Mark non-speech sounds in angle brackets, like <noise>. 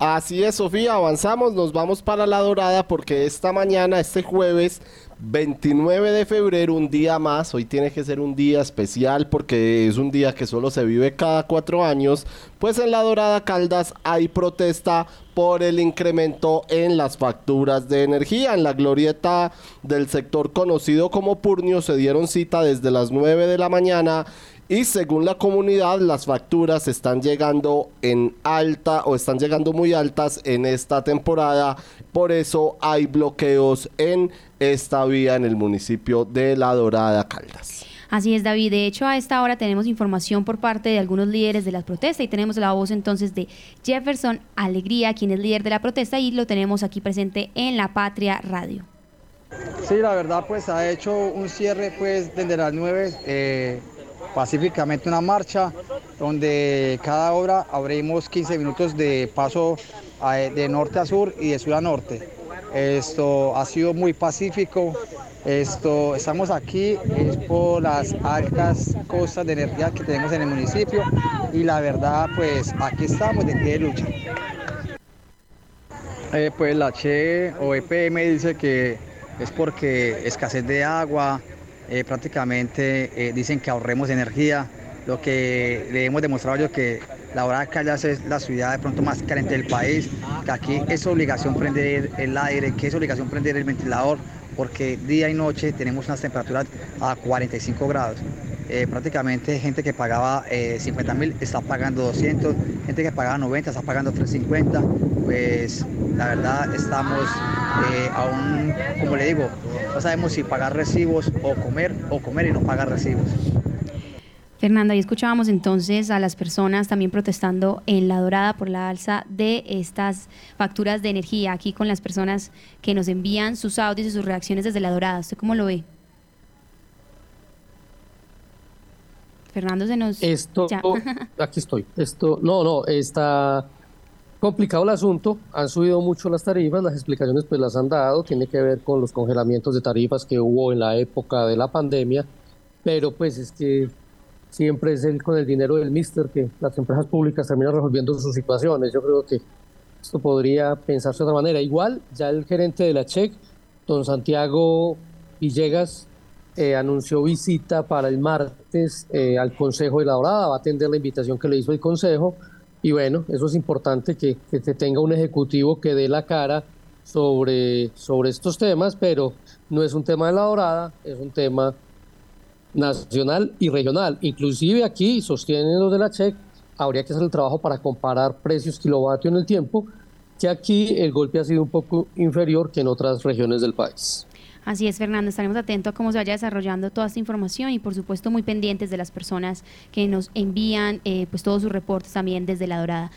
Así es, Sofía, avanzamos, nos vamos para La Dorada porque esta mañana, este jueves 29 de febrero, un día más, hoy tiene que ser un día especial porque es un día que solo se vive cada cuatro años, pues en La Dorada Caldas hay protesta por el incremento en las facturas de energía. En la glorieta del sector conocido como Purnio se dieron cita desde las 9 de la mañana y según la comunidad, las facturas están llegando en alta o están llegando muy altas en esta temporada. Por eso hay bloqueos en esta vía en el municipio de La Dorada Caldas. Así es, David. De hecho, a esta hora tenemos información por parte de algunos líderes de la protesta y tenemos la voz entonces de Jefferson Alegría, quien es líder de la protesta y lo tenemos aquí presente en La Patria Radio. Sí, la verdad, pues ha hecho un cierre pues desde las 9 eh, pacíficamente una marcha donde cada hora abrimos 15 minutos de paso de norte a sur y de sur a norte. Esto ha sido muy pacífico. Esto, estamos aquí es por las altas costas de energía que tenemos en el municipio y la verdad pues aquí estamos de pie de lucha. Eh, pues la CHE o EPM dice que es porque escasez de agua, eh, prácticamente eh, dicen que ahorremos energía. Lo que le hemos demostrado yo que la hora de Callas es la ciudad de pronto más caliente del país, que aquí es obligación prender el aire, que es obligación prender el ventilador, porque día y noche tenemos unas temperaturas a 45 grados. Eh, prácticamente gente que pagaba 50 mil está pagando 200, gente que pagaba 90 está pagando 350, pues la verdad estamos aún, como le digo, no sabemos si pagar recibos o comer o comer y no pagar recibos. Fernanda, y escuchábamos entonces a las personas también protestando en La Dorada por la alza de estas facturas de energía, aquí con las personas que nos envían sus audios y sus reacciones desde La Dorada. ¿Usted cómo lo ve? Fernando se nos... Esto, <laughs> aquí estoy. Esto, no, no, está Complicado el asunto, han subido mucho las tarifas, las explicaciones pues las han dado, tiene que ver con los congelamientos de tarifas que hubo en la época de la pandemia, pero pues es que siempre es el, con el dinero del mister que las empresas públicas terminan resolviendo sus situaciones. Yo creo que esto podría pensarse de otra manera. Igual, ya el gerente de la CHEC, don Santiago Villegas, eh, anunció visita para el martes eh, al Consejo de la Dorada, va a atender la invitación que le hizo el Consejo y bueno, eso es importante que, que se tenga un ejecutivo que dé la cara sobre, sobre estos temas, pero no es un tema de la dorada, es un tema nacional y regional. Inclusive aquí, sostienen los de la CHEC, habría que hacer el trabajo para comparar precios kilovatio en el tiempo, que aquí el golpe ha sido un poco inferior que en otras regiones del país. Así es, Fernando, estaremos atentos a cómo se vaya desarrollando toda esta información y por supuesto muy pendientes de las personas que nos envían eh, pues todos sus reportes también desde La Dorada.